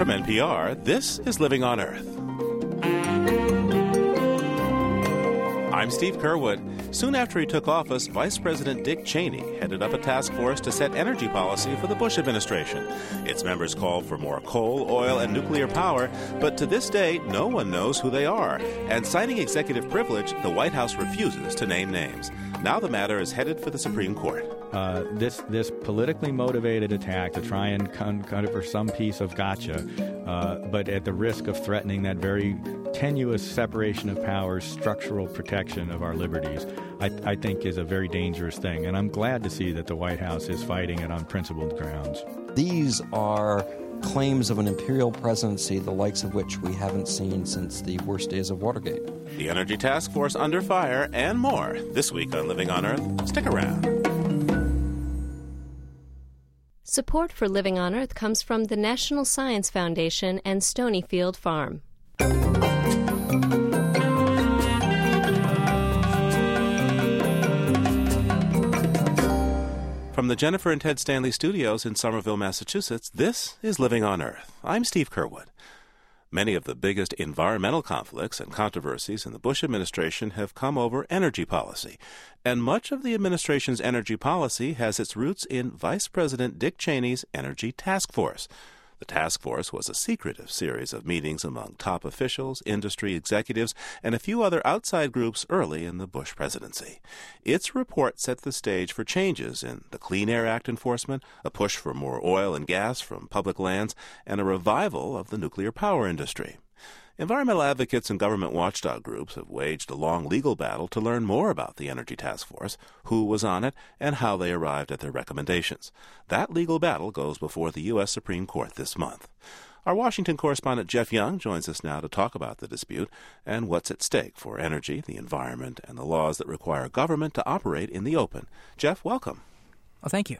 From NPR, this is Living on Earth. I'm Steve Curwood. Soon after he took office, Vice President Dick Cheney headed up a task force to set energy policy for the Bush administration. Its members called for more coal, oil, and nuclear power, but to this day, no one knows who they are. And citing executive privilege, the White House refuses to name names. Now the matter is headed for the Supreme Court. Uh, this this politically motivated attack to try and for some piece of gotcha, uh, but at the risk of threatening that very tenuous separation of powers, structural protection of our liberties, I, I think is a very dangerous thing. And I'm glad to see that the White House is fighting it on principled grounds. These are claims of an imperial presidency, the likes of which we haven't seen since the worst days of Watergate. The Energy Task Force under fire and more this week on Living on Earth. Stick around. Support for Living on Earth comes from the National Science Foundation and Stonyfield Farm. From the Jennifer and Ted Stanley studios in Somerville, Massachusetts, this is Living on Earth. I'm Steve Curwood. Many of the biggest environmental conflicts and controversies in the Bush administration have come over energy policy. And much of the administration's energy policy has its roots in Vice President Dick Cheney's Energy Task Force. The task force was a secretive series of meetings among top officials, industry executives, and a few other outside groups early in the Bush presidency. Its report set the stage for changes in the Clean Air Act enforcement, a push for more oil and gas from public lands, and a revival of the nuclear power industry. Environmental advocates and government watchdog groups have waged a long legal battle to learn more about the Energy Task Force, who was on it, and how they arrived at their recommendations. That legal battle goes before the U.S. Supreme Court this month. Our Washington correspondent Jeff Young joins us now to talk about the dispute and what's at stake for energy, the environment, and the laws that require government to operate in the open. Jeff, welcome. Well, thank you.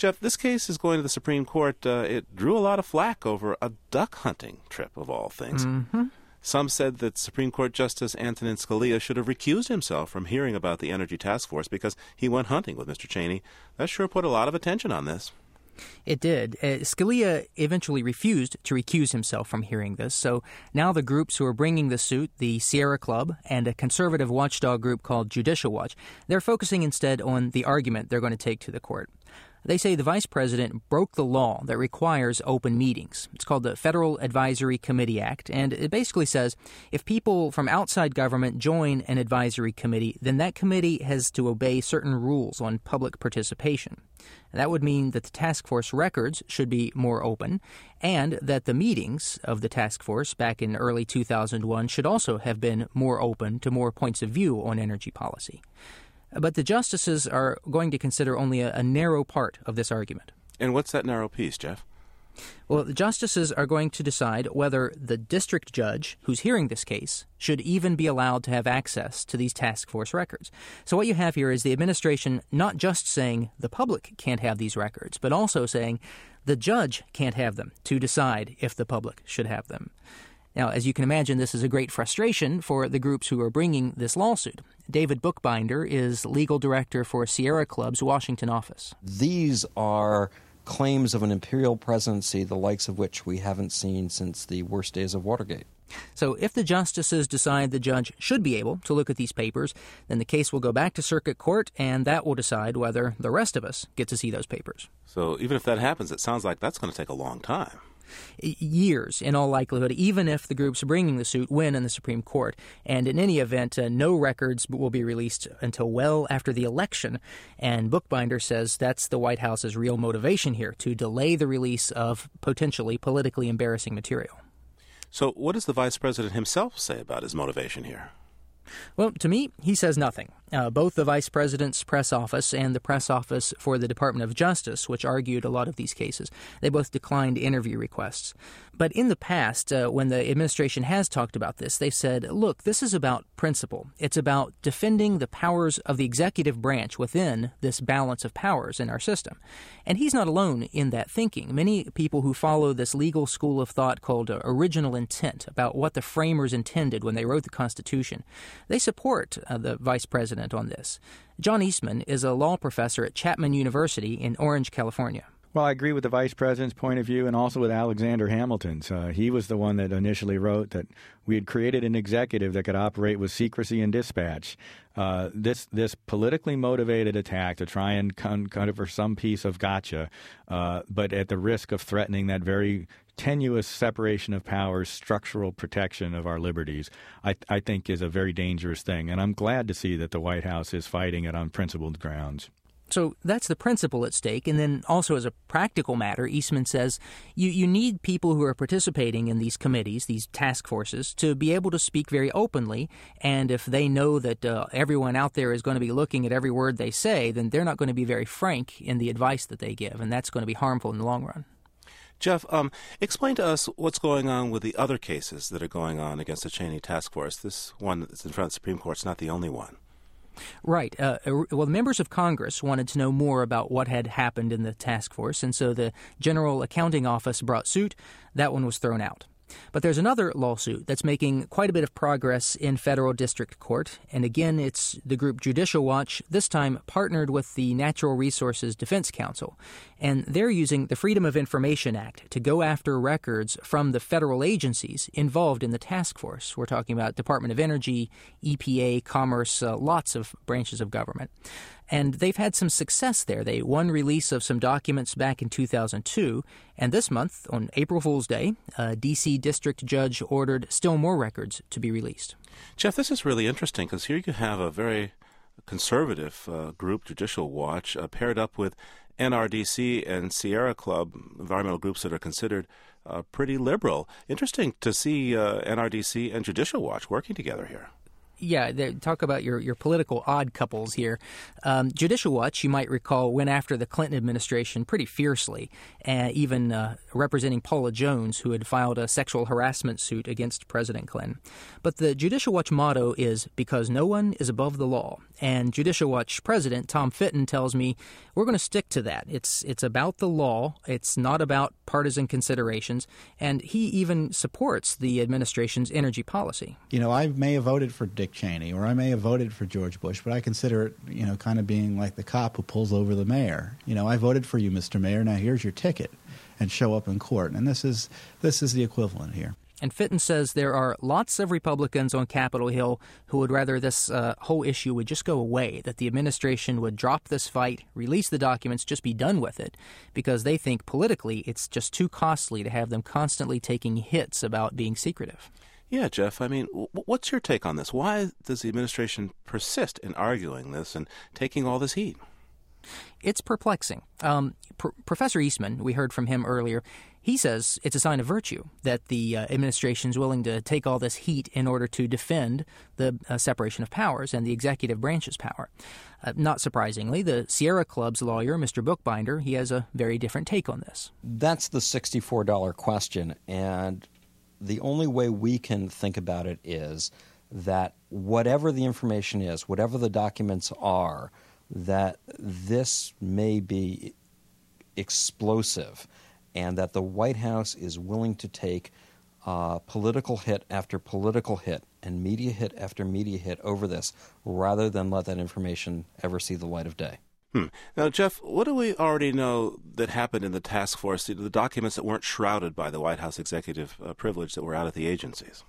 Jeff, this case is going to the Supreme Court. Uh, it drew a lot of flack over a duck hunting trip, of all things. Mm-hmm. Some said that Supreme Court Justice Antonin Scalia should have recused himself from hearing about the Energy Task Force because he went hunting with Mr. Cheney. That sure put a lot of attention on this. It did. Uh, Scalia eventually refused to recuse himself from hearing this, so now the groups who are bringing the suit, the Sierra Club and a conservative watchdog group called Judicial Watch, they're focusing instead on the argument they're going to take to the court. They say the vice president broke the law that requires open meetings. It's called the Federal Advisory Committee Act, and it basically says if people from outside government join an advisory committee, then that committee has to obey certain rules on public participation. That would mean that the task force records should be more open, and that the meetings of the task force back in early 2001 should also have been more open to more points of view on energy policy. But the justices are going to consider only a, a narrow part of this argument. And what's that narrow piece, Jeff? Well, the justices are going to decide whether the district judge who's hearing this case should even be allowed to have access to these task force records. So, what you have here is the administration not just saying the public can't have these records, but also saying the judge can't have them to decide if the public should have them. Now, as you can imagine, this is a great frustration for the groups who are bringing this lawsuit. David Bookbinder is legal director for Sierra Club's Washington office. These are claims of an imperial presidency, the likes of which we haven't seen since the worst days of Watergate. So, if the justices decide the judge should be able to look at these papers, then the case will go back to circuit court, and that will decide whether the rest of us get to see those papers. So, even if that happens, it sounds like that's going to take a long time years in all likelihood, even if the groups bringing the suit win in the Supreme Court. And in any event, uh, no records will be released until well after the election. And Bookbinder says that's the White House's real motivation here to delay the release of potentially politically embarrassing material. So, what does the vice president himself say about his motivation here? Well, to me, he says nothing. Uh, both the vice president's press office and the press office for the Department of Justice, which argued a lot of these cases, they both declined interview requests. But in the past, uh, when the administration has talked about this, they've said, look, this is about principle. It's about defending the powers of the executive branch within this balance of powers in our system. And he's not alone in that thinking. Many people who follow this legal school of thought called uh, original intent, about what the framers intended when they wrote the Constitution, they support uh, the vice president on this. John Eastman is a law professor at Chapman University in Orange, California. Well, I agree with the vice president's point of view and also with Alexander Hamilton's. Uh, he was the one that initially wrote that we had created an executive that could operate with secrecy and dispatch. Uh, this this politically motivated attack to try and con- cover some piece of gotcha, uh, but at the risk of threatening that very tenuous separation of powers, structural protection of our liberties, I, I think is a very dangerous thing. And I'm glad to see that the White House is fighting it on principled grounds. So that's the principle at stake. And then also, as a practical matter, Eastman says you, you need people who are participating in these committees, these task forces, to be able to speak very openly. And if they know that uh, everyone out there is going to be looking at every word they say, then they're not going to be very frank in the advice that they give. And that's going to be harmful in the long run. Jeff, um, explain to us what's going on with the other cases that are going on against the Cheney task force. This one that's in front of the Supreme Court is not the only one. Right. Uh, uh well, the members of Congress wanted to know more about what had happened in the task force, and so the General Accounting Office brought suit. That one was thrown out. But there's another lawsuit that's making quite a bit of progress in federal district court. And again, it's the group Judicial Watch, this time partnered with the Natural Resources Defense Council. And they're using the Freedom of Information Act to go after records from the federal agencies involved in the task force. We're talking about Department of Energy, EPA, Commerce, uh, lots of branches of government. And they've had some success there. They won release of some documents back in 2002. And this month, on April Fool's Day, a D.C. district judge ordered still more records to be released. Jeff, this is really interesting because here you have a very conservative uh, group, Judicial Watch, uh, paired up with NRDC and Sierra Club, environmental groups that are considered uh, pretty liberal. Interesting to see uh, NRDC and Judicial Watch working together here yeah, talk about your, your political odd couples here. Um, Judicial Watch, you might recall, went after the Clinton administration pretty fiercely, uh, even uh, representing Paula Jones, who had filed a sexual harassment suit against President Clinton. But the Judicial Watch motto is because no one is above the law. And Judicial Watch President Tom Fitton tells me we're going to stick to that. It's it's about the law. It's not about partisan considerations. And he even supports the administration's energy policy. You know, I may have voted for Dick Cheney or I may have voted for George Bush, but I consider it, you know, kind of being like the cop who pulls over the mayor. You know, I voted for you, Mr. Mayor. Now here's your ticket, and show up in court. And this is this is the equivalent here. And Fitton says there are lots of Republicans on Capitol Hill who would rather this uh, whole issue would just go away, that the administration would drop this fight, release the documents, just be done with it, because they think politically it's just too costly to have them constantly taking hits about being secretive. Yeah, Jeff, I mean, what's your take on this? Why does the administration persist in arguing this and taking all this heat? It's perplexing. Um, Pr- Professor Eastman, we heard from him earlier, he says it's a sign of virtue that the uh, administration is willing to take all this heat in order to defend the uh, separation of powers and the executive branch's power. Uh, not surprisingly, the Sierra Club's lawyer, Mr. Bookbinder, he has a very different take on this. That's the $64 question, and the only way we can think about it is that whatever the information is, whatever the documents are, that this may be explosive and that the White House is willing to take uh, political hit after political hit and media hit after media hit over this rather than let that information ever see the light of day. Hmm. Now, Jeff, what do we already know that happened in the task force, the, documents that weren't shrouded by the White House executive uh, privilege that were out at the agencies?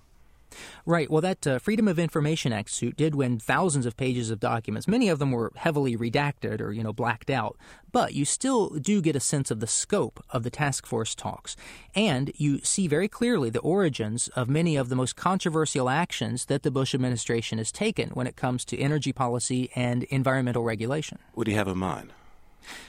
Right. Well, that uh, Freedom of Information Act suit did win thousands of pages of documents. Many of them were heavily redacted or, you know, blacked out. But you still do get a sense of the scope of the task force talks. And you see very clearly the origins of many of the most controversial actions that the Bush administration has taken when it comes to energy policy and environmental regulation. What do you have in mind?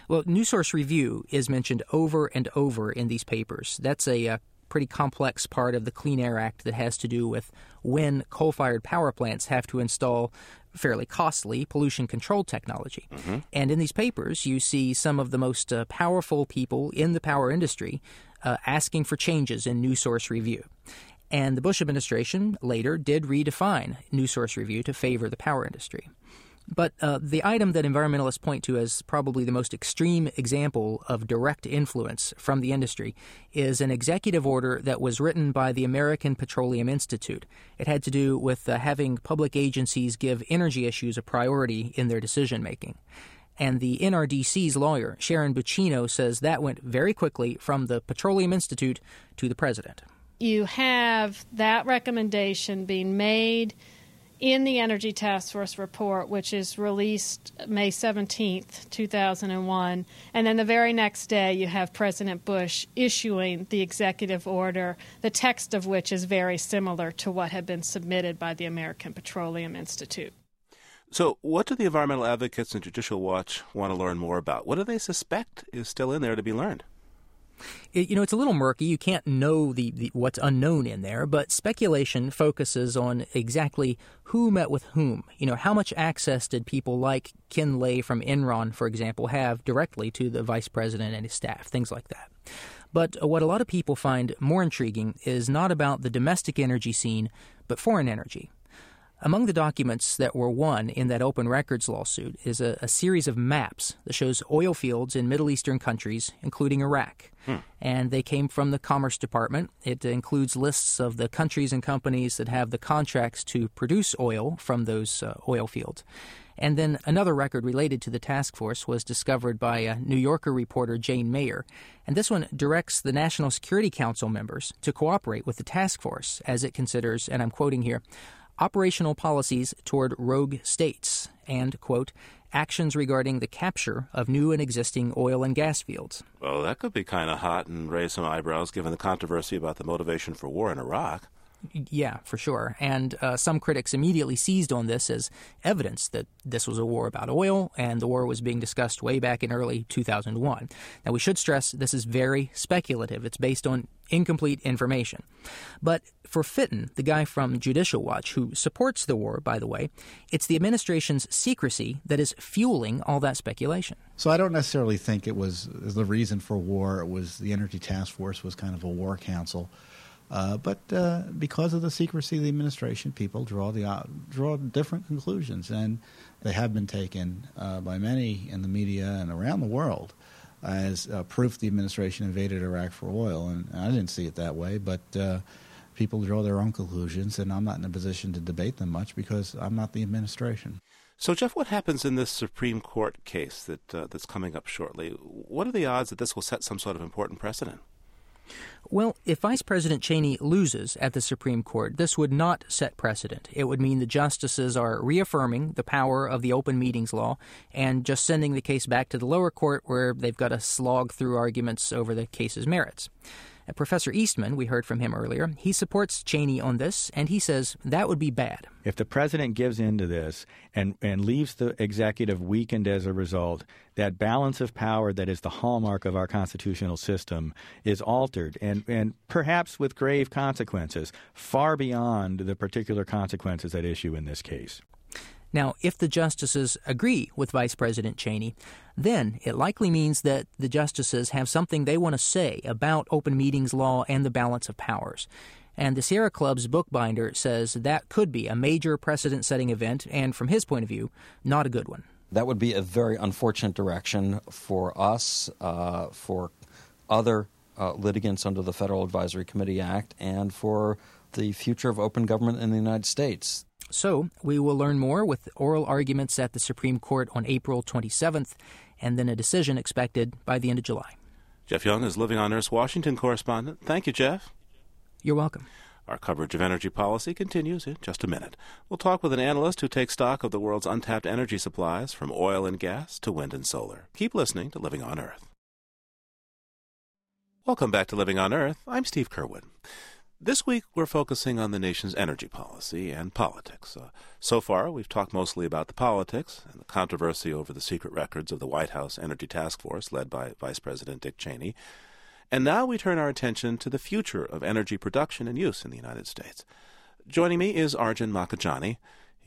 Well, New Source Review is mentioned over and over in these papers. That's a, a uh, pretty complex part of the Clean Air Act that has to do with when coal fired power plants have to install fairly costly pollution control technology. Mm-hmm. And in these papers, you see some of the most uh, powerful people in the power industry uh, asking for changes in New Source Review. And the Bush administration later did redefine New Source Review to favor the power industry. But uh, the item that environmentalists point to as probably the most extreme example of direct influence from the industry is an executive order that was written by the American Petroleum Institute. It had to do with uh, having public agencies give energy issues a priority in their decision making. And the NRDC's lawyer, Sharon Buccino, says that went very quickly from the Petroleum Institute to the president. You have that recommendation being made in the Energy Task Force report, which is released May 17th, 2001. And then the very next day, you have President Bush issuing the executive order, the text of which is very similar to what had been submitted by the American Petroleum Institute. So, what do the environmental advocates and Judicial Watch want to learn more about? What do they suspect is still in there to be learned? It, you know, it's a little murky. You can't know the, the, what's unknown in there, but speculation focuses on exactly who met with whom. You know, how much access did people like Ken Lay from Enron, for example, have directly to the vice president and his staff, things like that. But what a lot of people find more intriguing is not about the domestic energy scene, but foreign energy. Among the documents that were won in that open records lawsuit is a, a, series of maps that shows oil fields in Middle Eastern countries, including Iraq. Hmm. And they came from the Commerce Department. It includes lists of the countries and companies that have the contracts to produce oil from those uh, oil fields. And then another record related to the task force was discovered by a New Yorker reporter Jane Mayer. And this one directs the National Security Council members to cooperate with the task force as it considers, and I'm quoting here, operational policies toward rogue states, and, quote, actions regarding the capture of new and existing oil and gas fields. Well, that could be kind of hot and raise some eyebrows given the controversy about the motivation for war in Iraq. Yeah, for sure. And uh, some critics immediately seized on this as evidence that this was a war about oil and the war was being discussed way back in early 2001. Now, we should stress this is very speculative, it's based on incomplete information. But for Fitton, the guy from Judicial Watch, who supports the war, by the way, it's the administration's secrecy that is fueling all that speculation. So I don't necessarily think it was the reason for war. It was the Energy Task Force was kind of a war council. Uh, but uh, because of the secrecy of the administration, people draw the uh, draw different conclusions, and they have been taken uh, by many in the media and around the world as uh, proof the administration invaded Iraq for oil. And I didn't see it that way, but people draw their own conclusions, and I'm not in a position to debate them much because I'm not the administration. So, Jeff, what happens in this Supreme Court case that that's coming up shortly? What are the odds that this will set some sort of important precedent? Well, if Vice President Cheney loses at the Supreme Court, this would not set precedent. It would mean the justices are reaffirming the power of the open meetings law and just sending the case back to the lower court where they've got to slog through arguments over the case's merits. Uh, Professor Eastman, we heard from him earlier, he supports Cheney on this, and he says that would be bad. If the president gives in to this and, and leaves the executive weakened as a result, that balance of power that is the hallmark of our constitutional system is altered, and, and perhaps with grave consequences, far beyond the particular consequences at issue in this case. Now, if the justices agree with Vice President Cheney, then it likely means that the justices have something they want to say about open meetings law and the balance of powers. And the Sierra Club's Bookbinder says that could be a major precedent setting event, and from his point of view, not a good one. That would be a very unfortunate direction for us, uh, for other uh, litigants under the Federal Advisory Committee Act, and for the future of open government in the United States. So, we will learn more with oral arguments at the Supreme Court on April 27th, and then a decision expected by the end of July. Jeff Young is Living on Earth's Washington correspondent. Thank you, Jeff. You're welcome. Our coverage of energy policy continues in just a minute. We'll talk with an analyst who takes stock of the world's untapped energy supplies from oil and gas to wind and solar. Keep listening to Living on Earth. Welcome back to Living on Earth. I'm Steve Curwood. This week, we're focusing on the nation's energy policy and politics. Uh, so far, we've talked mostly about the politics and the controversy over the secret records of the White House Energy Task Force led by Vice President Dick Cheney. And now we turn our attention to the future of energy production and use in the United States. Joining me is Arjun Makhijani.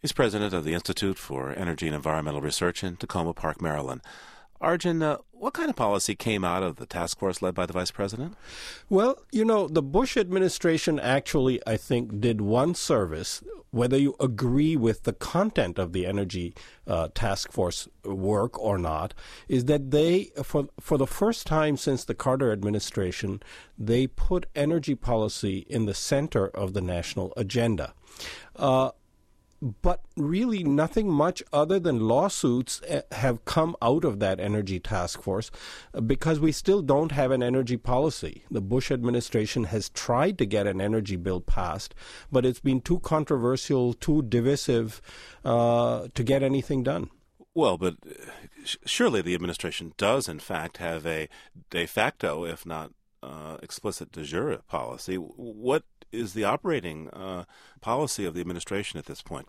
He's president of the Institute for Energy and Environmental Research in Takoma Park, Maryland. Arjun, uh, what kind of policy came out of the task force led by the vice president? Well, you know, the Bush administration actually, I think, did one service, whether you agree with the content of the energy uh, task force work or not, is that they, for, for the first time since the Carter administration, they put energy policy in the center of the national agenda. Uh, but really nothing much other than lawsuits eh, have come out of that energy task force uh, because we still don't have an energy policy. The Bush administration has tried to get an energy bill passed, but it's been too controversial, too divisive uh, to get anything done. Well, but uh, surely the administration does, in fact, have a de facto, if not uh, explicit de jure policy. What is the operating uh, policy of the administration at this point?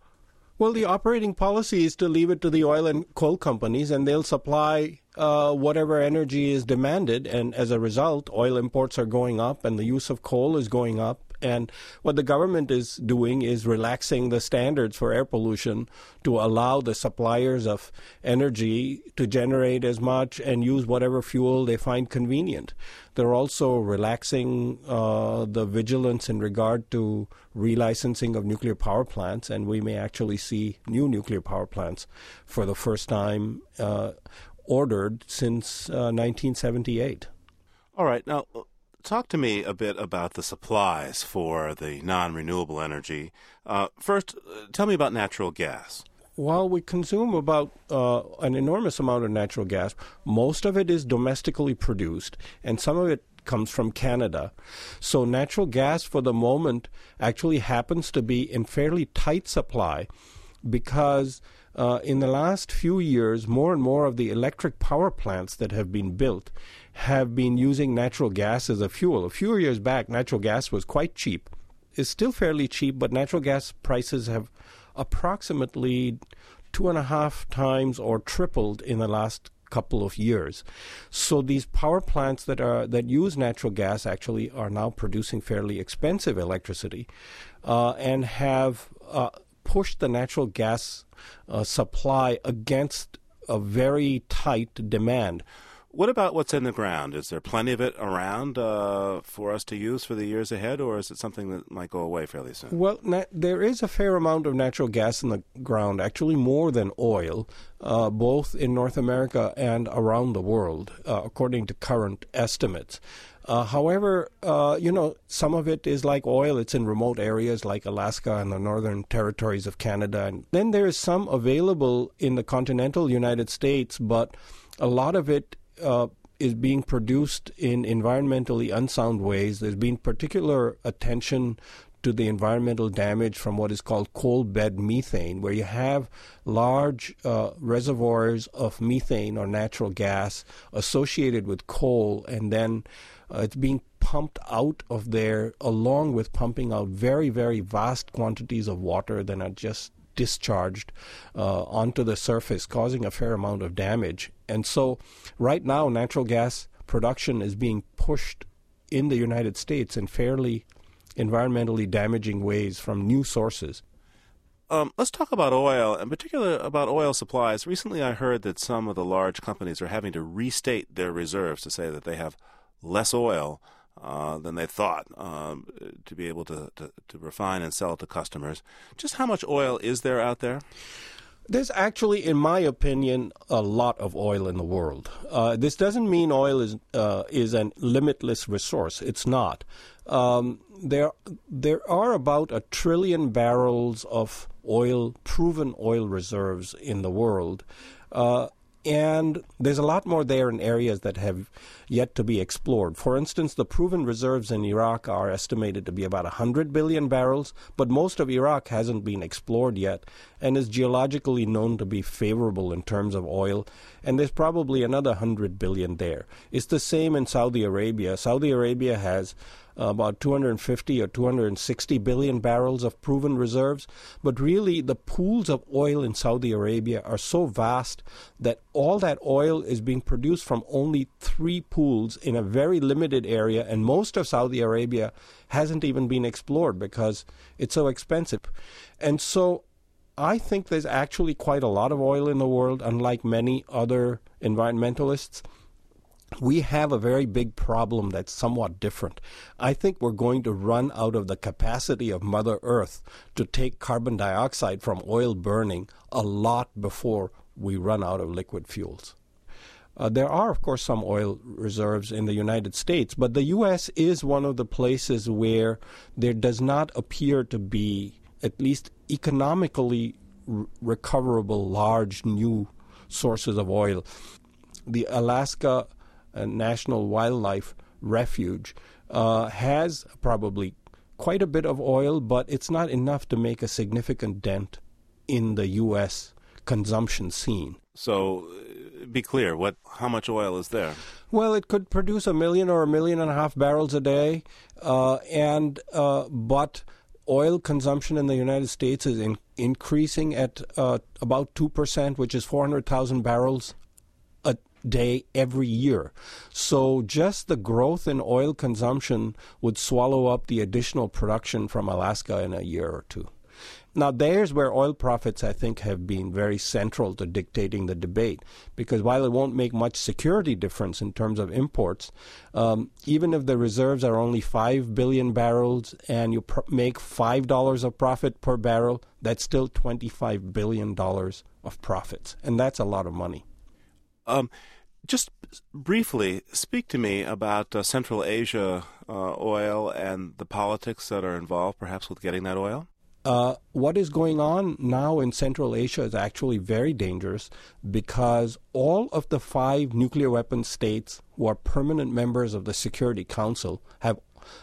Well, the operating policy is to leave it to the oil and coal companies, and they'll supply uh, whatever energy is demanded. And as a result, oil imports are going up, and the use of coal is going up. And what the government is doing is relaxing the standards for air pollution to allow the suppliers of energy to generate as much and use whatever fuel they find convenient. They're also relaxing uh, the vigilance in regard to relicensing of nuclear power plants, and we may actually see new nuclear power plants for the first time uh, ordered since uh, 1978. All right. Now, talk to me a bit about the supplies for the non renewable energy. Uh, first, tell me about natural gas. While we consume about uh, an enormous amount of natural gas, most of it is domestically produced, and some of it comes from Canada. So, natural gas for the moment actually happens to be in fairly tight supply because uh, in the last few years, more and more of the electric power plants that have been built have been using natural gas as a fuel. A few years back, natural gas was quite cheap. It's still fairly cheap, but natural gas prices have approximately two and a half times or tripled in the last couple of years. So these power plants that are that use natural gas actually are now producing fairly expensive electricity, uh, and have uh, pushed the natural gas uh, supply against a very tight demand. What about what's in the ground? Is there plenty of it around uh, for us to use for the years ahead, or is it something that might go away fairly soon? Well, na- there is a fair amount of natural gas in the ground, actually more than oil, uh, both in North America and around the world, uh, according to current estimates. Uh, however, uh, you know, some of it is like oil. It's in remote areas like Alaska and the northern territories of Canada. And then there is some available in the continental United States, but a lot of it uh, is being produced in environmentally unsound ways. There's been particular attention to the environmental damage from what is called coal bed methane, where you have large uh, reservoirs of methane or natural gas associated with coal, and then uh, it's being pumped out of there along with pumping out very, very vast quantities of water that are just discharged uh, onto the surface, causing a fair amount of damage. And so, right now, natural gas production is being pushed in the United States in fairly environmentally damaging ways from new sources. Um, let's talk about oil, in particular about oil supplies. Recently, I heard that some of the large companies are having to restate their reserves to say that they have less oil uh, than they thought um, to be able to, to, to refine and sell it to customers. Just how much oil is there out there? There's actually, in my opinion, a lot of oil in the world. Uh, this doesn't mean oil is uh, is a limitless resource. It's not. Um, there there are about a trillion barrels of oil, proven oil reserves in the world. Uh, and there's a lot more there in areas that have yet to be explored. For instance, the proven reserves in Iraq are estimated to be about 100 billion barrels, but most of Iraq hasn't been explored yet and is geologically known to be favorable in terms of oil, and there's probably another 100 billion there. It's the same in Saudi Arabia. Saudi Arabia has about 250 or 260 billion barrels of proven reserves. But really, the pools of oil in Saudi Arabia are so vast that all that oil is being produced from only three pools in a very limited area, and most of Saudi Arabia hasn't even been explored because it's so expensive. And so I think there's actually quite a lot of oil in the world, unlike many other environmentalists we have a very big problem that's somewhat different. I think we're going to run out of the capacity of Mother Earth to take carbon dioxide from oil burning a lot before we run out of liquid fuels. Uh, there are, of course, some oil reserves in the United States, but the U.S. is one of the places where there does not appear to be at least economically recoverable large new sources of oil. The Alaska National Wildlife Refuge uh, has probably quite a bit of oil, but it's not enough to make a significant dent in the U.S. consumption scene. So, uh, be clear. What? How much oil is there? Well, it could produce a million or a million and a half barrels a day, uh, and uh, but oil consumption in the United States is in, increasing at uh, about two percent, which is four hundred thousand barrels day every year. So just the growth in oil consumption would swallow up the additional production from Alaska in a year or two. Now, there's where oil profits, I think, have been very central to dictating the debate. Because while it won't make much security difference in terms of imports, um, even if the reserves are only 5 billion barrels and you pr- make $5 of profit per barrel, that's still $25 billion of profits. And that's a lot of money. Um, just briefly, speak to me about uh, Central Asia uh, oil and the politics that are involved, perhaps, with getting that oil. Uh, what is going on now in Central Asia is actually very dangerous because all of the five nuclear weapon states who are permanent members of the Security Council have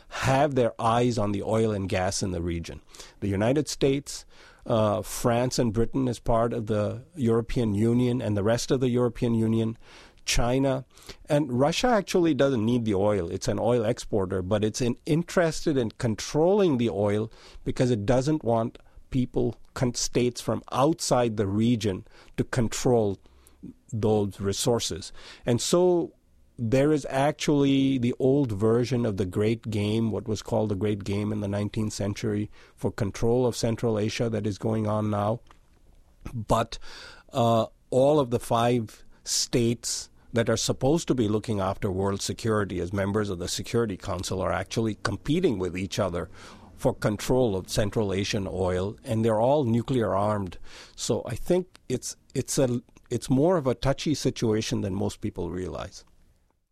have their eyes on the oil and gas in the region. The United States, uh, France, and Britain, as part of the European Union, and the rest of the European Union, China, and Russia actually doesn't need the oil. It's an oil exporter, but it's in, interested in controlling the oil because it doesn't want people, states from outside the region to control those resources. And so there is actually the old version of the Great Game, what was called the Great Game in the 19th century, for control of Central Asia that is going on now. But uh, all of the five states that are supposed to be looking after world security as members of the Security Council are actually competing with each other for control of Central Asian oil, and they're all nuclear armed. So I think it's it's a it's more of a touchy situation than most people realize.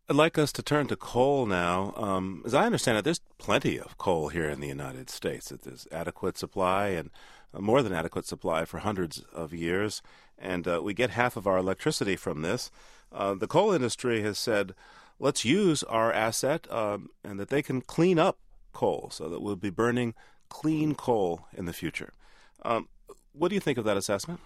I'd like us to turn to coal now. Um, as I understand it, there's plenty of coal here in the United States. There's adequate supply and more than adequate supply for hundreds of years, and uh, we get half of our electricity from this. Uh, the coal industry has said, let's use our asset um, and that they can clean up coal so that we'll be burning clean coal in the future. Um, what do you think of that assessment?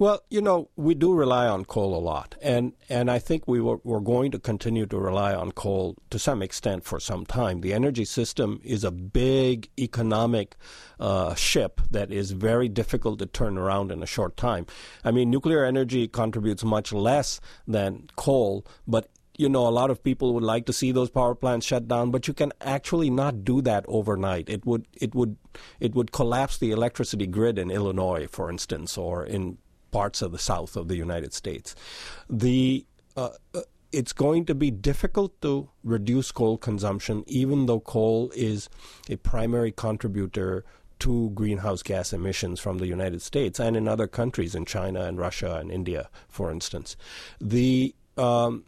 Well, you know, we do rely on coal a lot, and, and I think we were, we're going to continue to rely on coal to some extent for some time. The energy system is a big economic uh, ship that is very difficult to turn around in a short time. I mean, nuclear energy contributes much less than coal, but you know, a lot of people would like to see those power plants shut down, but you can actually not do that overnight. It would, it would, it would collapse the electricity grid in Illinois, for instance, or in parts of the south of the United States. The uh, uh, it's going to be difficult to reduce coal consumption, even though coal is a primary contributor to greenhouse gas emissions from the United States and in other countries, in China and Russia and India, for instance. The um,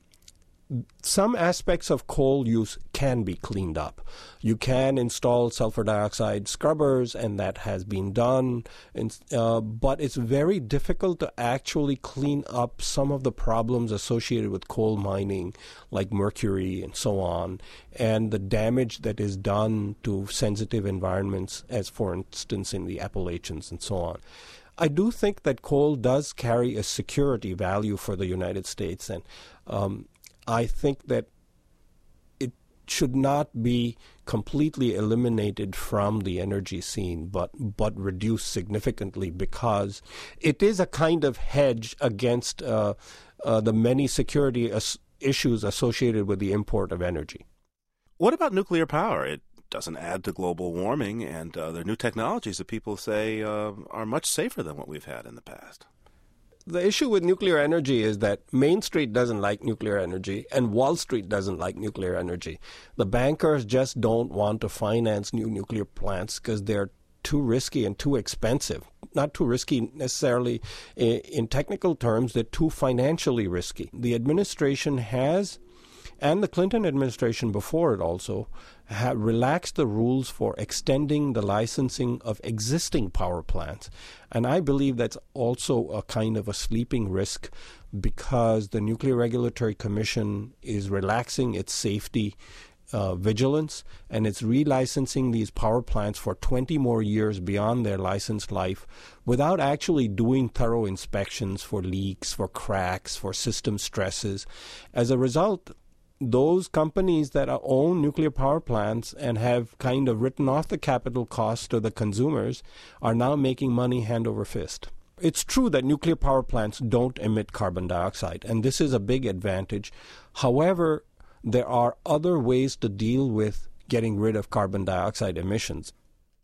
some aspects of coal use can be cleaned up. You can install sulfur dioxide scrubbers, and that has been done. And, uh, but it's very difficult to actually clean up some of the problems associated with coal mining, like mercury and so on, and the damage that is done to sensitive environments, as for instance in the Appalachians and so on. I do think that coal does carry a security value for the United States, and um, I think that it should not be completely eliminated from the energy scene, but but reduced significantly because it is a kind of hedge against uh, uh, the many security as- issues associated with the import of energy. What about nuclear power? It doesn't add to global warming, and uh, there are new technologies that people say uh, are much safer than what we've had in the past the issue with nuclear energy is that Main Street doesn't like nuclear energy and Wall Street doesn't like nuclear energy. The bankers just don't want to finance new nuclear plants because they're too risky and too expensive. Not too risky necessarily in, technical terms, they're too financially risky. The administration has and the Clinton administration before it also relaxed the rules for extending the licensing of existing power plants. And I believe that's also a kind of a sleeping risk because the Nuclear Regulatory Commission is relaxing its safety uh, vigilance and it's relicensing these power plants for 20 more years beyond their licensed life without actually doing thorough inspections for leaks, for cracks, for system stresses. As a result, those companies that own nuclear power plants and have kind of written off the capital cost to the consumers are now making money hand over fist. It's true that nuclear power plants don't emit carbon dioxide, and this is a big advantage. However, there are other ways to deal with getting rid of carbon dioxide emissions.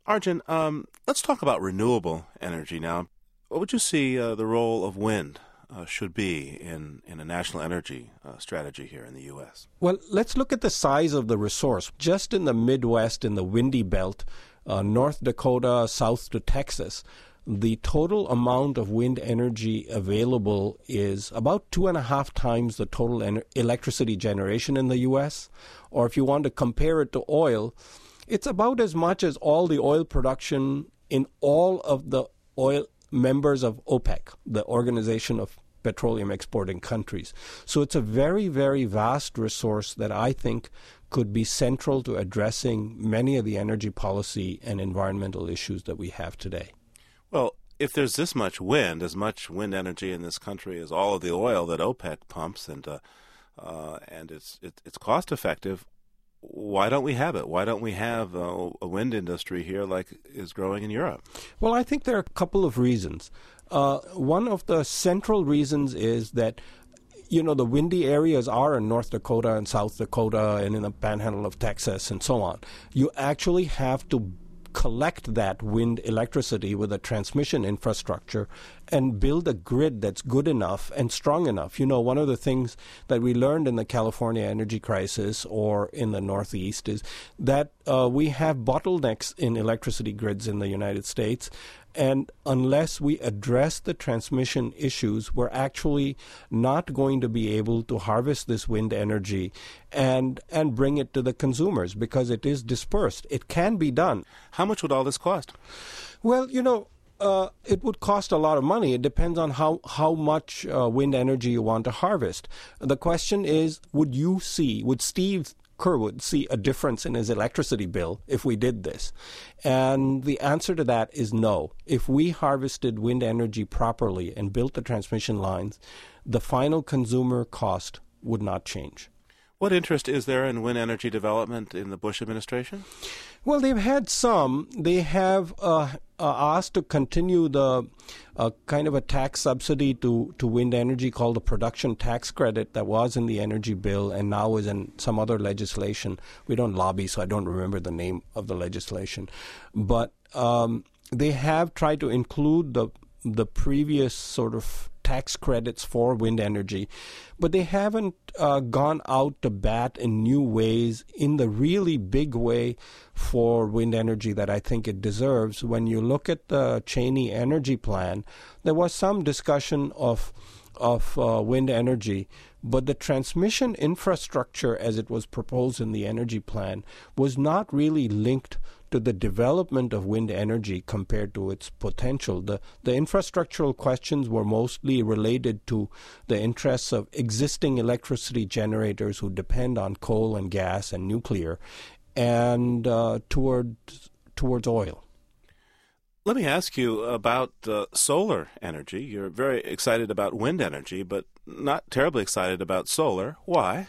Arjun, um, let's talk about renewable energy now. What would you see uh, the role of wind uh, should be in, in a national energy uh, strategy here in the U.S.? Well, let's look at the size of the resource. Just in the Midwest, in the windy belt, uh, North Dakota, south to Texas, the total amount of wind energy available is about two and a half times the total en- electricity generation in the U.S. Or if you want to compare it to oil, it's about as much as all the oil production in all of the oil members of OPEC, the Organization of Petroleum Exporting Countries. So it's a very, very vast resource that I think could be central to addressing many of the energy policy and environmental issues that we have today. Well, if there's this much wind, as much wind energy in this country as all of the oil that OPEC pumps, and uh, uh, and it's it, it's cost effective, why don't we have it? Why don't we have a, a, wind industry here like is growing in Europe? Well, I think there are a couple of reasons. Uh, one of the central reasons is that you know the windy areas are in North Dakota and South Dakota and in the panhandle of Texas and so on. You actually have to collect that wind electricity with a transmission infrastructure and build a grid that's good enough and strong enough. You know, one of the things that we learned in the California energy crisis or in the Northeast is that uh, we have bottlenecks in electricity grids in the United States, and unless we address the transmission issues, we're actually not going to be able to harvest this wind energy and and bring it to the consumers because it is dispersed. It can be done. How much would all this cost? Well, you know, uh, it would cost a lot of money. It depends on how, how much uh, wind energy you want to harvest. The question is would you see, would Steve Curwood see a difference in his electricity bill if we did this? And the answer to that is no. If we harvested wind energy properly and built the transmission lines, the final consumer cost would not change. What interest is there in wind energy development in the Bush administration? Well, they've had some. They have uh, uh, asked to continue the uh, kind of a tax subsidy to, to wind energy called the production tax credit that was in the energy bill and now is in some other legislation. We don't lobby, so I don't remember the name of the legislation. But um, they have tried to include the the previous sort of tax credits for wind energy, but they haven't uh, gone out to bat in new ways in the really big way for wind energy that I think it deserves. When you look at the Cheney Energy Plan, there was some discussion of of uh, wind energy, but the transmission infrastructure as it was proposed in the energy plan was not really linked to the development of wind energy compared to its potential. The, the infrastructural questions were mostly related to the interests of existing electricity generators who depend on coal and gas and nuclear and uh, towards, towards oil. Let me ask you about uh, solar energy. You're very excited about wind energy, but not terribly excited about solar. Why?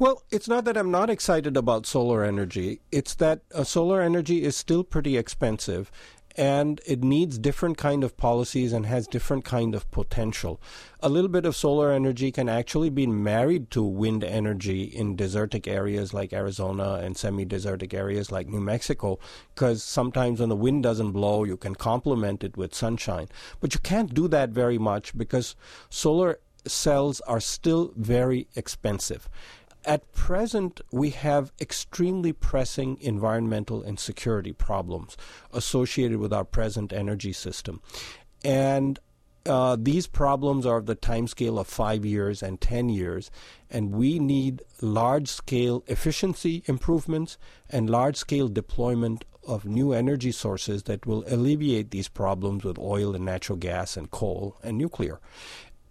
Well, it's not that I'm not excited about solar energy. It's that uh, solar energy is still pretty expensive and it needs different kind of policies and has different kind of potential. A little bit of solar energy can actually be married to wind energy in desertic areas like Arizona and semi-desertic areas like New Mexico because sometimes when the wind doesn't blow you can complement it with sunshine. But you can't do that very much because solar cells are still very expensive. At present, we have extremely pressing environmental and security problems associated with our present energy system. And uh, these problems are of the timescale of five years and 10 years, and we need large scale efficiency improvements and large scale deployment of new energy sources that will alleviate these problems with oil and natural gas and coal and nuclear.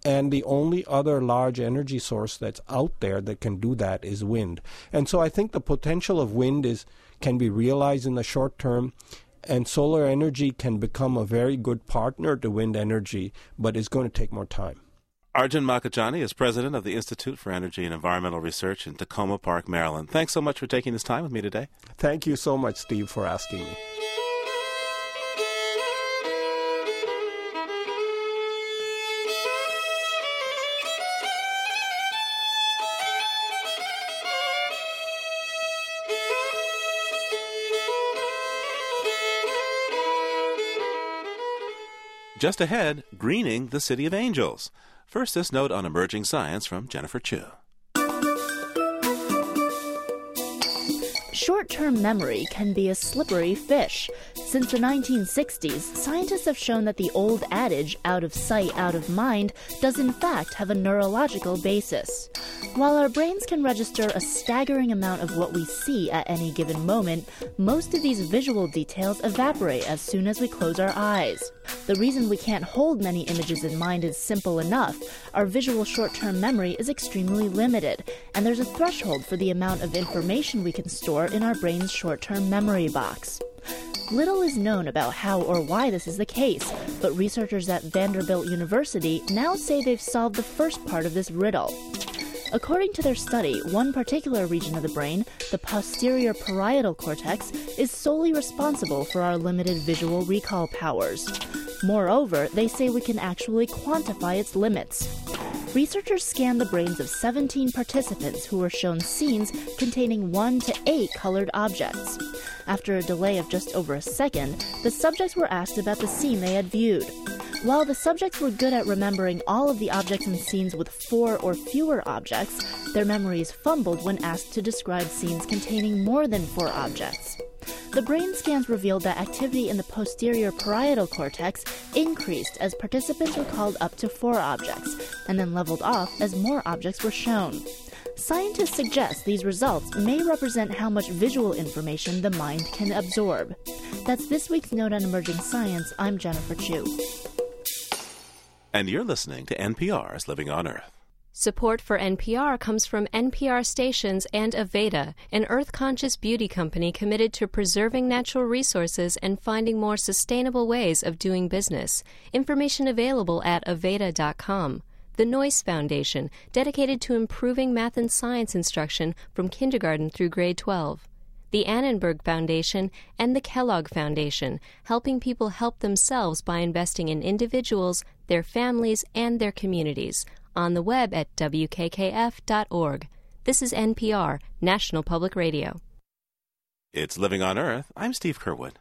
And the only other large energy source that's out there that can do that is wind. And so I think the potential of wind is can be realized in the short term and solar energy can become a very good partner to wind energy, but it's going to take more time. Arjun Makhijani is president of the Institute for Energy and Environmental Research in Takoma Park, Maryland. Thanks so much for taking this time with me today. Thank you so much, Steve, for asking me. Just ahead, greening the City of Angels. First, this note on emerging science from Jennifer Chu. Short term memory can be a slippery fish. Since the 1960s, scientists have shown that the old adage, out of sight, out of mind, does in fact have a neurological basis. While our brains can register a staggering amount of what we see at any given moment, most of these visual details evaporate as soon as we close our eyes. The reason we can't hold many images in mind is simple enough. Our visual short term memory is extremely limited, and there's a threshold for the amount of information we can store in our brain's short term memory box. Little is known about how or why this is the case, but researchers at Vanderbilt University now say they've solved the first part of this riddle. According to their study, one particular region of the brain, the posterior parietal cortex, is solely responsible for our limited visual recall powers. Moreover, they say we can actually quantify its limits. Researchers scanned the brains of 17 participants who were shown scenes containing 1 to 8 colored objects. After a delay of just over a second, the subjects were asked about the scene they had viewed. While the subjects were good at remembering all of the objects and scenes with four or fewer objects, their memories fumbled when asked to describe scenes containing more than four objects. The brain scans revealed that activity in the posterior parietal cortex increased as participants recalled up to four objects, and then leveled off as more objects were shown. Scientists suggest these results may represent how much visual information the mind can absorb. That's this week's Note on Emerging Science. I'm Jennifer Chu. And you're listening to NPR's Living on Earth. Support for NPR comes from NPR stations and Aveda, an earth conscious beauty company committed to preserving natural resources and finding more sustainable ways of doing business. Information available at Aveda.com. The Noyce Foundation, dedicated to improving math and science instruction from kindergarten through grade 12 the Annenberg Foundation, and the Kellogg Foundation, helping people help themselves by investing in individuals, their families, and their communities. On the web at wkkf.org. This is NPR, National Public Radio. It's Living on Earth. I'm Steve Curwood.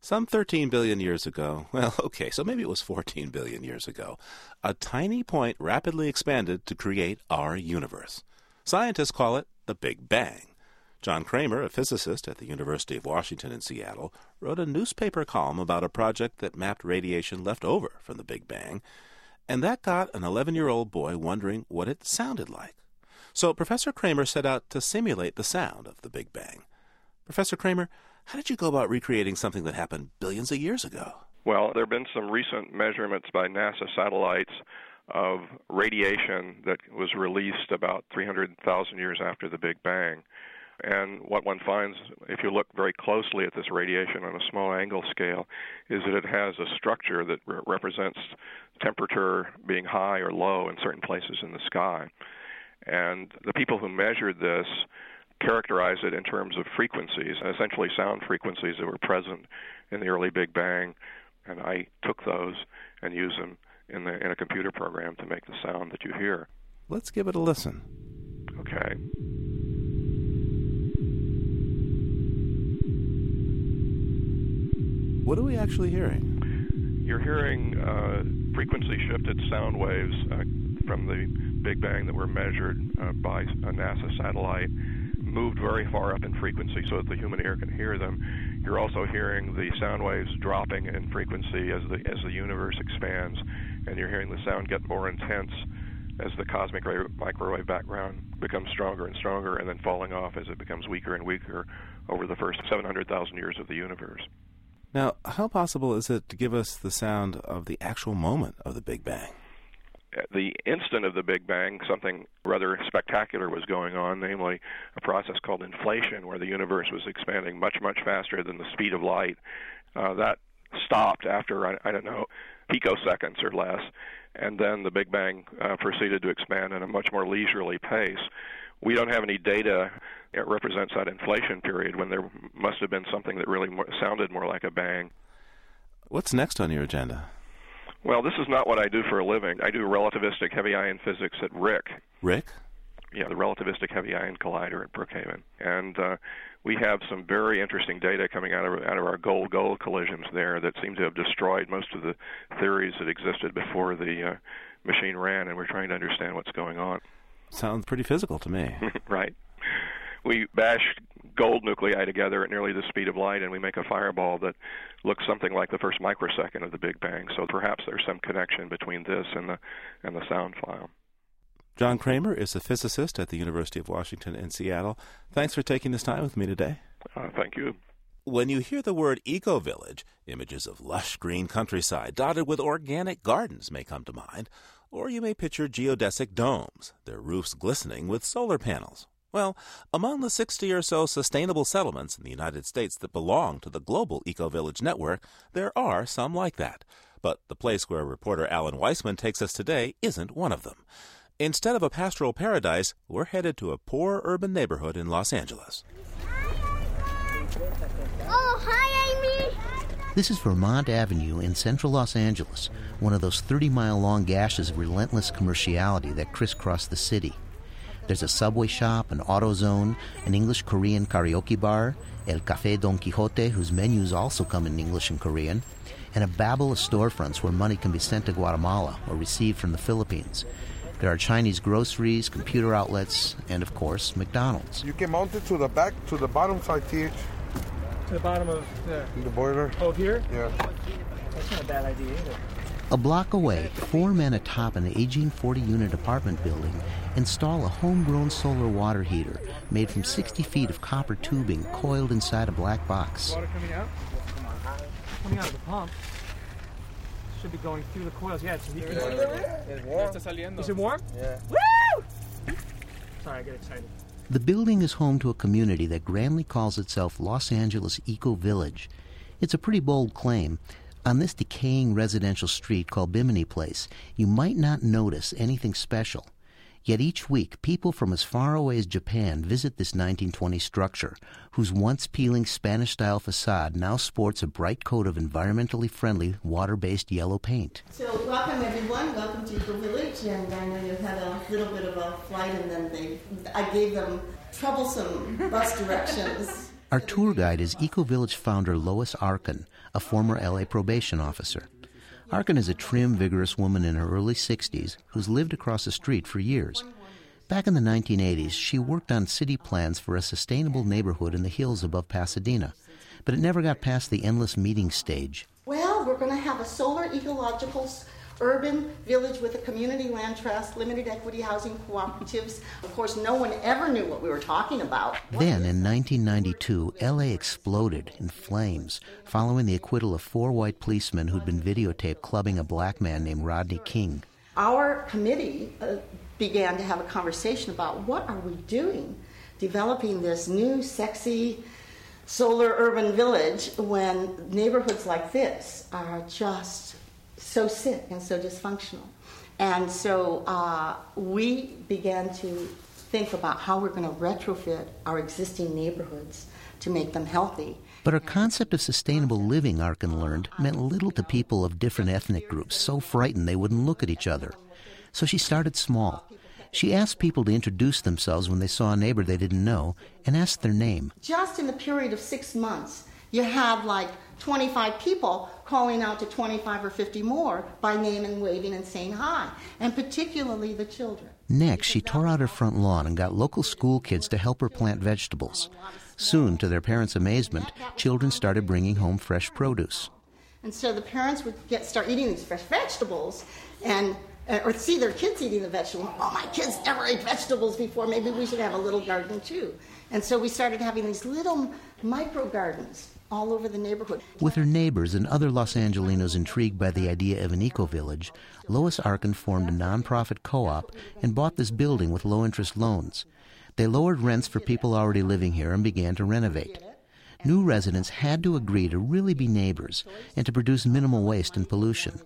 Some 13 billion years ago, well, okay, so maybe it was 14 billion years ago, a tiny point rapidly expanded to create our universe. Scientists call it the Big Bang. John Cramer, a physicist at the University of Washington in Seattle, wrote a newspaper column about a project that mapped radiation left over from the Big Bang, and that got an 11 year old boy wondering what it sounded like. So Professor Cramer set out to simulate the sound of the Big Bang. Professor Cramer, how did you go about recreating something that happened billions of years ago? Well, there have been some recent measurements by NASA satellites of radiation that was released about 300,000 years after the Big Bang. And what one finds, if you look very closely at this radiation on a small angle scale, is that it has a structure that re- represents temperature being high or low in certain places in the sky. And the people who measured this characterize it in terms of frequencies, essentially sound frequencies that were present in the early Big Bang. And I took those and used them in, the, in a computer program to make the sound that you hear. Let's give it a listen. Okay. What are we actually hearing? You're hearing uh, frequency shifted sound waves uh, from the Big Bang that were measured uh, by a NASA satellite, moved very far up in frequency so that the human ear can hear them. You're also hearing the sound waves dropping in frequency as the as the universe expands, and you're hearing the sound get more intense as the cosmic microwave background becomes stronger and stronger and then falling off as it becomes weaker and weaker over the first 700,000 years of the universe. Now, how possible is it to give us the sound of the actual moment of the Big Bang? At the instant of the Big Bang, something rather spectacular was going on, namely a process called inflation, where the universe was expanding much, much faster than the speed of light. Uh, that stopped after, I, I don't know, picoseconds or less, and then the Big Bang uh, proceeded to expand at a much more leisurely pace. We don't have any data that represents that inflation period when there must have been something that really more, sounded more like a bang. What's next on your agenda? Well, this is not what I do for a living. I do relativistic heavy ion physics at RHIC. RHIC? Yeah, the Relativistic Heavy Ion Collider at Brookhaven. And uh, we have some very interesting data coming out of out of our gold gold collisions there that seem to have destroyed most of the theories that existed before the uh, machine ran, and we're trying to understand what's going on. Sounds pretty physical to me. right. We bash gold nuclei together at nearly the speed of light, and we make a fireball that looks something like the first microsecond of the Big Bang. So perhaps there's some connection between this and the and the sound file. John Cramer is a physicist at the University of Washington in Seattle. Thanks for taking this time with me today. Uh, thank you. When you hear the word eco village, images of lush green countryside dotted with organic gardens may come to mind, or you may picture geodesic domes, their roofs glistening with solar panels. Well, among the 60 or so sustainable settlements in the United States that belong to the global Ecovillage network, there are some like that. But the place where reporter Alan Weisman takes us today isn't one of them. Instead of a pastoral paradise, we're headed to a poor urban neighborhood in Los Angeles. Oh, hi, Amy. This is Vermont Avenue in central Los Angeles, one of those 30 mile long gashes of relentless commerciality that crisscross the city. There's a subway shop, an auto zone, an English Korean karaoke bar, El Cafe Don Quixote, whose menus also come in English and Korean, and a babel of storefronts where money can be sent to Guatemala or received from the Philippines. There are Chinese groceries, computer outlets, and of course, McDonald's. You can mount it to the back, to the bottom side, TH. To the bottom of the, the boiler. Oh, here? Yeah. That's not a bad idea either. A block away, four men atop an aging 40 unit apartment building install a homegrown solar water heater made from 60 feet of copper tubing coiled inside a black box. Water coming out? Coming out of the pump. Should be going through the coils. Yeah, so he. It's warm. Is it warm? Yeah. Woo! Sorry, I get excited. The building is home to a community that grandly calls itself Los Angeles Eco Village. It's a pretty bold claim. On this decaying residential street called Bimini Place, you might not notice anything special. Yet each week, people from as far away as Japan visit this 1920 structure, whose once peeling Spanish style facade now sports a bright coat of environmentally friendly water based yellow paint. So, welcome everyone. Welcome to Eco Village. And I know you had a little bit of a flight, and then they, I gave them troublesome bus directions. Our tour guide is Eco Village founder Lois Arkin, a former LA probation officer. Arkin is a trim, vigorous woman in her early 60s who's lived across the street for years. Back in the 1980s, she worked on city plans for a sustainable neighborhood in the hills above Pasadena, but it never got past the endless meeting stage. Well, we're going to have a solar ecological urban village with a community land trust, limited equity housing cooperatives. Of course, no one ever knew what we were talking about. Then, in 1992, LA exploded in flames following the acquittal of four white policemen who'd been videotaped clubbing a black man named Rodney King. Our committee uh, began to have a conversation about what are we doing developing this new sexy solar urban village when neighborhoods like this are just so sick and so dysfunctional. And so uh, we began to think about how we're going to retrofit our existing neighborhoods to make them healthy. But her concept of sustainable living, Arkin learned, meant little to people of different ethnic groups, so frightened they wouldn't look at each other. So she started small. She asked people to introduce themselves when they saw a neighbor they didn't know and asked their name. Just in the period of six months, you have like 25 people calling out to 25 or 50 more by name and waving and saying hi, and particularly the children. Next, she tore out her front lawn and got local school kids to help her plant vegetables. Soon, to their parents' amazement, children started bringing home fresh produce. And so the parents would get start eating these fresh vegetables and uh, or see their kids eating the vegetables. Oh, my kids never ate vegetables before. Maybe we should have a little garden too. And so we started having these little micro gardens all over the neighborhood. With her neighbors and other Los Angelinos intrigued by the idea of an eco village, Lois Arkin formed a nonprofit co op and bought this building with low interest loans. They lowered rents for people already living here and began to renovate. New residents had to agree to really be neighbors and to produce minimal waste and pollution.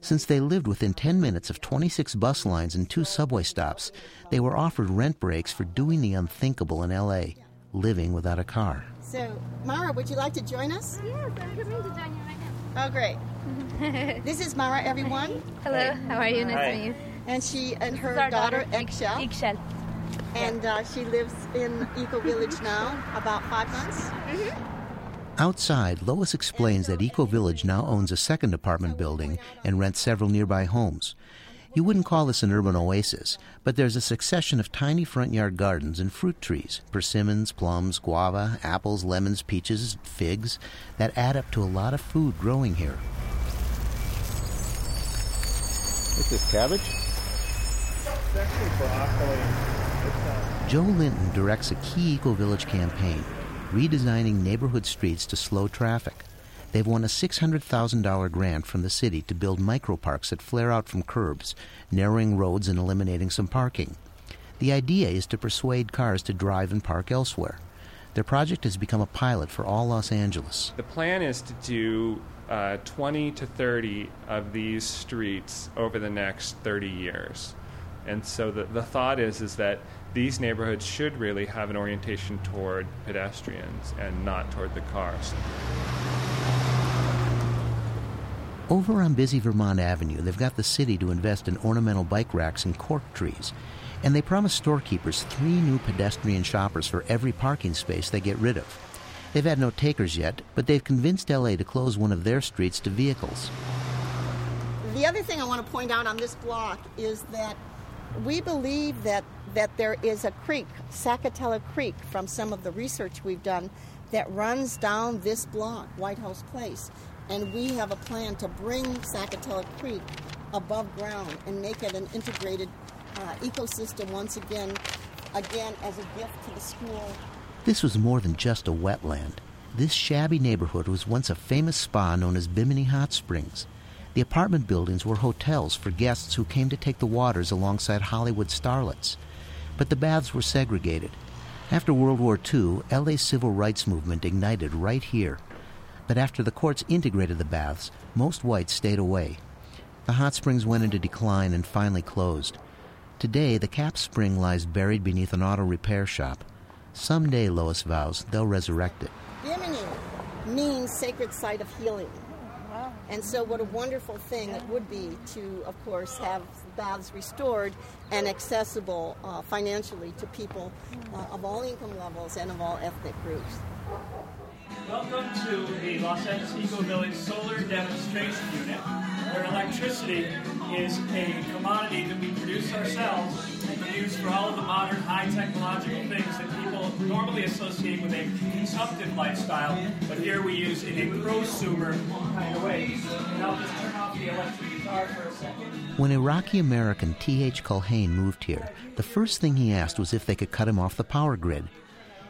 Since they lived within 10 minutes of 26 bus lines and two subway stops, they were offered rent breaks for doing the unthinkable in LA, living without a car. So, Mara, would you like to join us? Yes, I'm coming to join you right now. Oh, great. this is Mara, everyone. Hello, how are you? Nice Hi. to meet you. And she and her This daughter, daughter, Eggshell. Eggshell. And uh, she lives in Eco Village now, about five months. Mm-hmm. Outside, Lois explains that Eco Village now owns a second apartment building and rents several nearby homes. You wouldn't call this an urban oasis, but there's a succession of tiny front yard gardens and fruit trees persimmons, plums, guava, apples, lemons, peaches, figs that add up to a lot of food growing here. What's this, cabbage? It's actually broccoli. Joe Linton directs a key Eco Village campaign, redesigning neighborhood streets to slow traffic. They've won a $600,000 grant from the city to build microparks that flare out from curbs, narrowing roads and eliminating some parking. The idea is to persuade cars to drive and park elsewhere. Their project has become a pilot for all Los Angeles. The plan is to do uh, 20 to 30 of these streets over the next 30 years. And so the, the thought is, is that these neighborhoods should really have an orientation toward pedestrians and not toward the cars. Over on busy Vermont Avenue, they've got the city to invest in ornamental bike racks and cork trees. And they promise storekeepers three new pedestrian shoppers for every parking space they get rid of. They've had no takers yet, but they've convinced LA to close one of their streets to vehicles. The other thing I want to point out on this block is that we believe that, that there is a creek, Sacatela Creek, from some of the research we've done, that runs down this block, White House Place. And we have a plan to bring Sacatela Creek above ground and make it an integrated uh, ecosystem once again, again as a gift to the school. This was more than just a wetland. This shabby neighborhood was once a famous spa known as Bimini Hot Springs. The apartment buildings were hotels for guests who came to take the waters alongside Hollywood starlets. But the baths were segregated. After World War II, LA's civil rights movement ignited right here. But after the courts integrated the baths, most whites stayed away. The hot springs went into decline and finally closed. Today, the Cap Spring lies buried beneath an auto repair shop. Someday, Lois vows, they'll resurrect it. Bimini means sacred site of healing. And so, what a wonderful thing it would be to, of course, have baths restored and accessible uh, financially to people uh, of all income levels and of all ethnic groups. Welcome to the Los Angeles Eco Village Solar Demonstration Unit, where electricity is a commodity that we produce ourselves and use for all of the modern high technological things that people normally associate with a consumptive lifestyle, but here we use it in a prosumer kind of way. And I'll just turn off the electric guitar for a second. When Iraqi American T.H. Culhane moved here, the first thing he asked was if they could cut him off the power grid.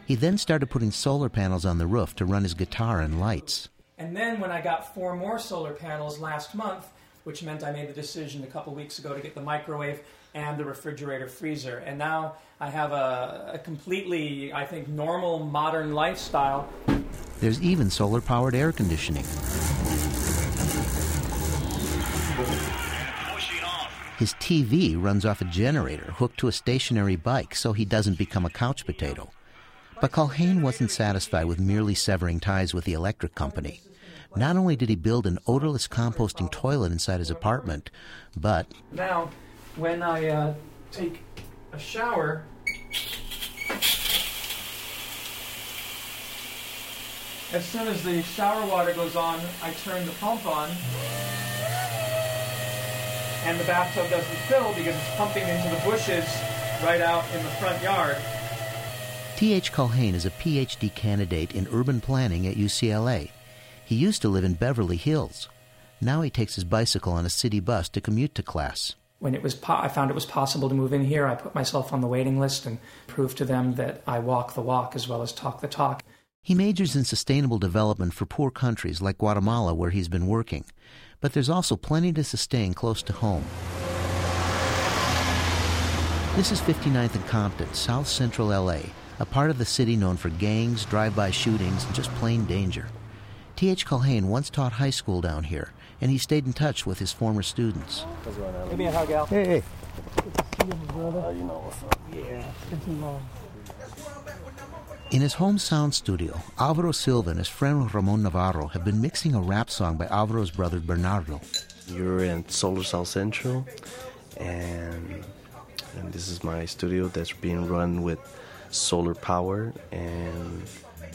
He then started putting solar panels on the roof to run his guitar and lights. And then when I got four more solar panels last month, which meant I made the decision a couple weeks ago to get the microwave and the refrigerator freezer. And now I have a, a completely, I think, normal modern lifestyle. There's even solar powered air conditioning. His TV runs off a generator hooked to a stationary bike so he doesn't become a couch potato. But Culhane wasn't satisfied with merely severing ties with the electric company. Not only did he build an odorless composting toilet inside his apartment, but Now, when I uh, take a shower, as soon as the shower water goes on, I turn the pump on, and the bathtub doesn't fill because it's pumping into the bushes right out in the front yard. T.H. Culhane is a PhD candidate in urban planning at UCLA. He used to live in Beverly Hills. Now he takes his bicycle on a city bus to commute to class. When it was, po- I found it was possible to move in here. I put myself on the waiting list and proved to them that I walk the walk as well as talk the talk. He majors in sustainable development for poor countries like Guatemala, where he's been working. But there's also plenty to sustain close to home. This is 59th and Compton, south central LA, a part of the city known for gangs, drive by shootings, and just plain danger. T.H. Culhane once taught high school down here, and he stayed in touch with his former students. Give me a hug, Al. Hey, hey. brother. you know what's up. Yeah, it's been too long. In his home sound studio, Alvaro Silva and his friend Ramon Navarro have been mixing a rap song by Alvaro's brother Bernardo. You're in Solar South Central, and and this is my studio that's being run with solar power and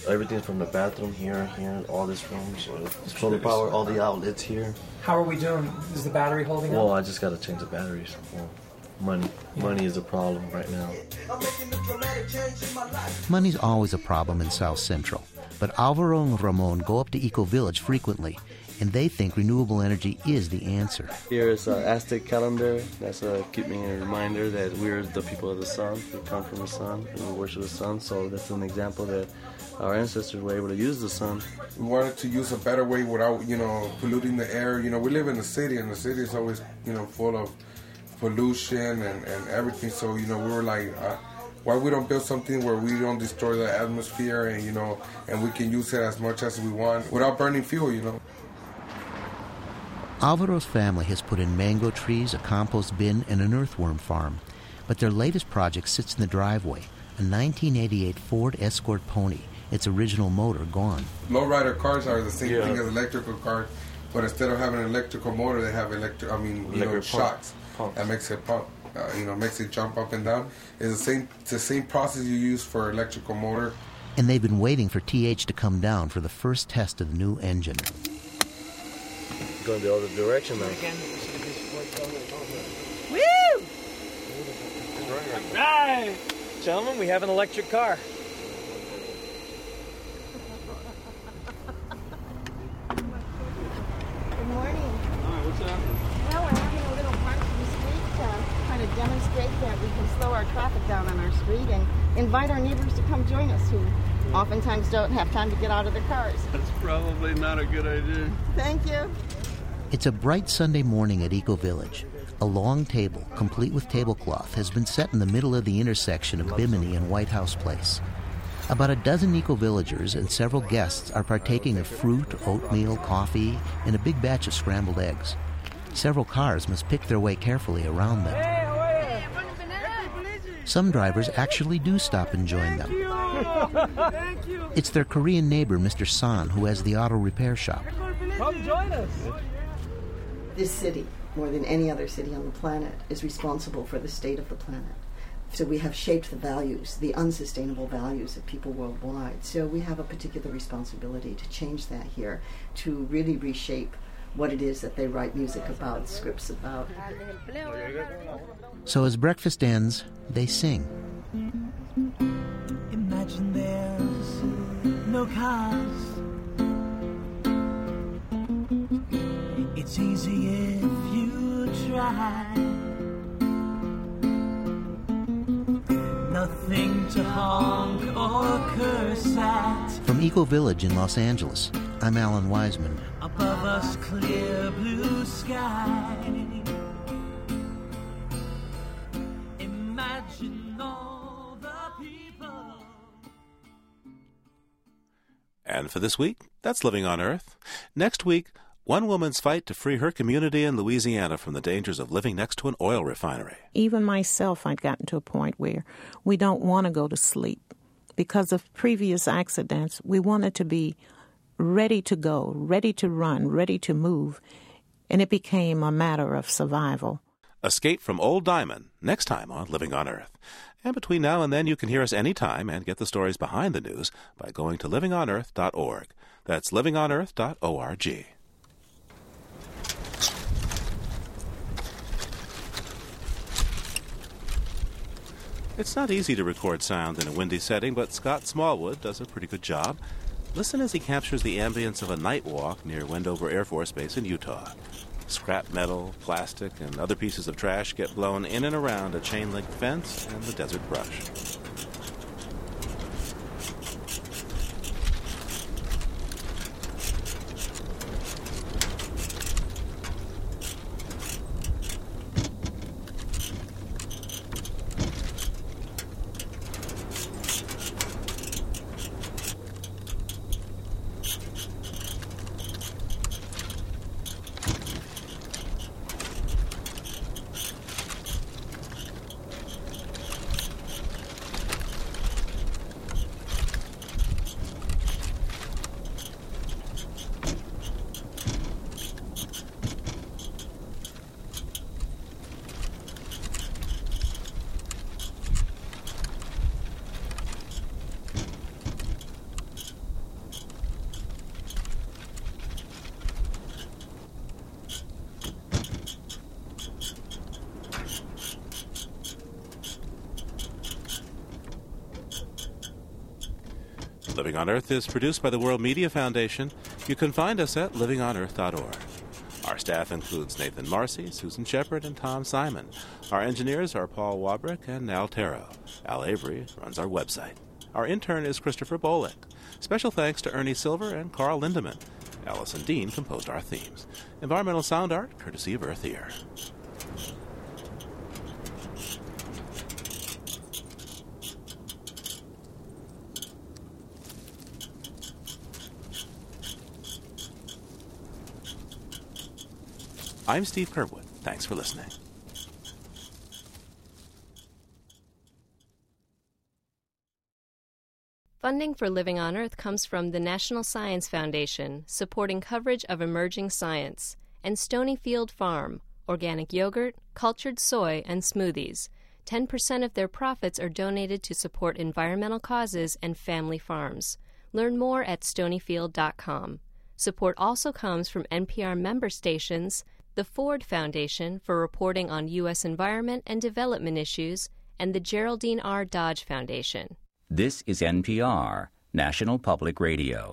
everything's from the bathroom here, here, all this room, so solar power, all the outlets here. How are we doing? Is the battery holding Well, up? Well, I just got to change the batteries. Well, money, money is a problem right now. Money's always a problem in South Central, but Alvaro and Ramon go up to Eco Village frequently, and they think renewable energy is the answer. Here is an Aztec calendar. That's uh, keep me a reminder that we're the people of the sun. We come from the sun and we worship the sun. So that's an example that our ancestors were able to use the sun. We wanted to use a better way without, you know, polluting the air. You know, we live in the city, and the city is always, you know, full of pollution and, and everything. So, you know, we were like, uh, why we don't build something where we don't destroy the atmosphere and, you know, and we can use it as much as we want without burning fuel, you know. Alvaro's family has put in mango trees, a compost bin, and an earthworm farm. But their latest project sits in the driveway a 1988 Ford Escort Pony, its original motor gone. Lowrider cars are the same Yeah. thing as electrical cars, but instead of having an electrical motor, they have electric. I mean, you know, Electric pump. shocks that makes it pump. Uh, you know, makes it jump up and down. It's the same. It's the same process you use for electrical motor. And they've been waiting for TH to come down for the first test of the new engine. Going the other direction now. Oh, Woo! Right. Gentlemen, we have an electric car. Good morning. Hi, what's happening? Well, we're having a little march in the street to kind of demonstrate that we can slow our traffic down on our street and invite our neighbors to come join us who oftentimes don't have time to get out of their cars. That's probably not a good idea. Thank you. It's a bright Sunday morning at Eco Village. A long table, complete with tablecloth, has been set in the middle of the intersection of Bimini and White House Place. About a dozen eco villagers and several guests are partaking of fruit, oatmeal, coffee, and a big batch of scrambled eggs. Several cars must pick their way carefully around them. Some drivers actually do stop and join them. It's their Korean neighbor, Mr. San, who has the auto repair shop. Come join us. This city, more than any other city on the planet, is responsible for the state of the planet. So we have shaped the values, the unsustainable values of people worldwide. So we have a particular responsibility to change that here, to really reshape what it is that they write music about, scripts about. So as breakfast ends, they sing. Imagine there's no cars. It's easy if you try. Nothing to honk or curse at. From Eco Village in Los Angeles, I'm Alan Weisman. Above us, clear blue sky. Imagine all the people. And for this week, that's Living on Earth. Next week, one woman's fight to free her community in Louisiana from the dangers of living next to an oil refinery. Even myself, I'd gotten to a point where we don't want to go to sleep. Because of previous accidents, we wanted to be ready to go, ready to run, ready to move, and it became a matter of survival. Escape from Old Diamond next time on Living on Earth. And between now and then, you can hear us anytime and get the stories behind the news by going to livingonearth.org. That's livingonearth.org. It's not easy to record sound in a windy setting, but Scott Smallwood does a pretty good job. Listen as he captures the ambience of a night walk near Wendover Air Force Base in Utah. Scrap metal, plastic, and other pieces of trash get blown in and around a chain link fence and the desert brush. Living on Earth is produced by the World Media Foundation. You can find us at livingonearth.org. Our staff includes Nathan Marcy, Susan Shepard, and Tom Simon. Our engineers are Paul Wabrick and Al Taro. Al Avery runs our website. Our intern is Christopher Bolick. Special thanks to Ernie Silver and Carl Lindemann. Allison Dean composed our themes. Environmental sound art, courtesy of Earth Ear. I'm Steve Curwood. Thanks for listening. Funding for Living on Earth comes from the National Science Foundation, supporting coverage of emerging science, and Stonyfield Farm, organic yogurt, cultured soy, and smoothies. 10% of their profits are donated to support environmental causes and family farms. Learn more at stonyfield.com. Support also comes from NPR member stations, the Ford Foundation for reporting on U.S. environment and development issues, and the Geraldine R. Dodge Foundation. This is NPR, National Public Radio.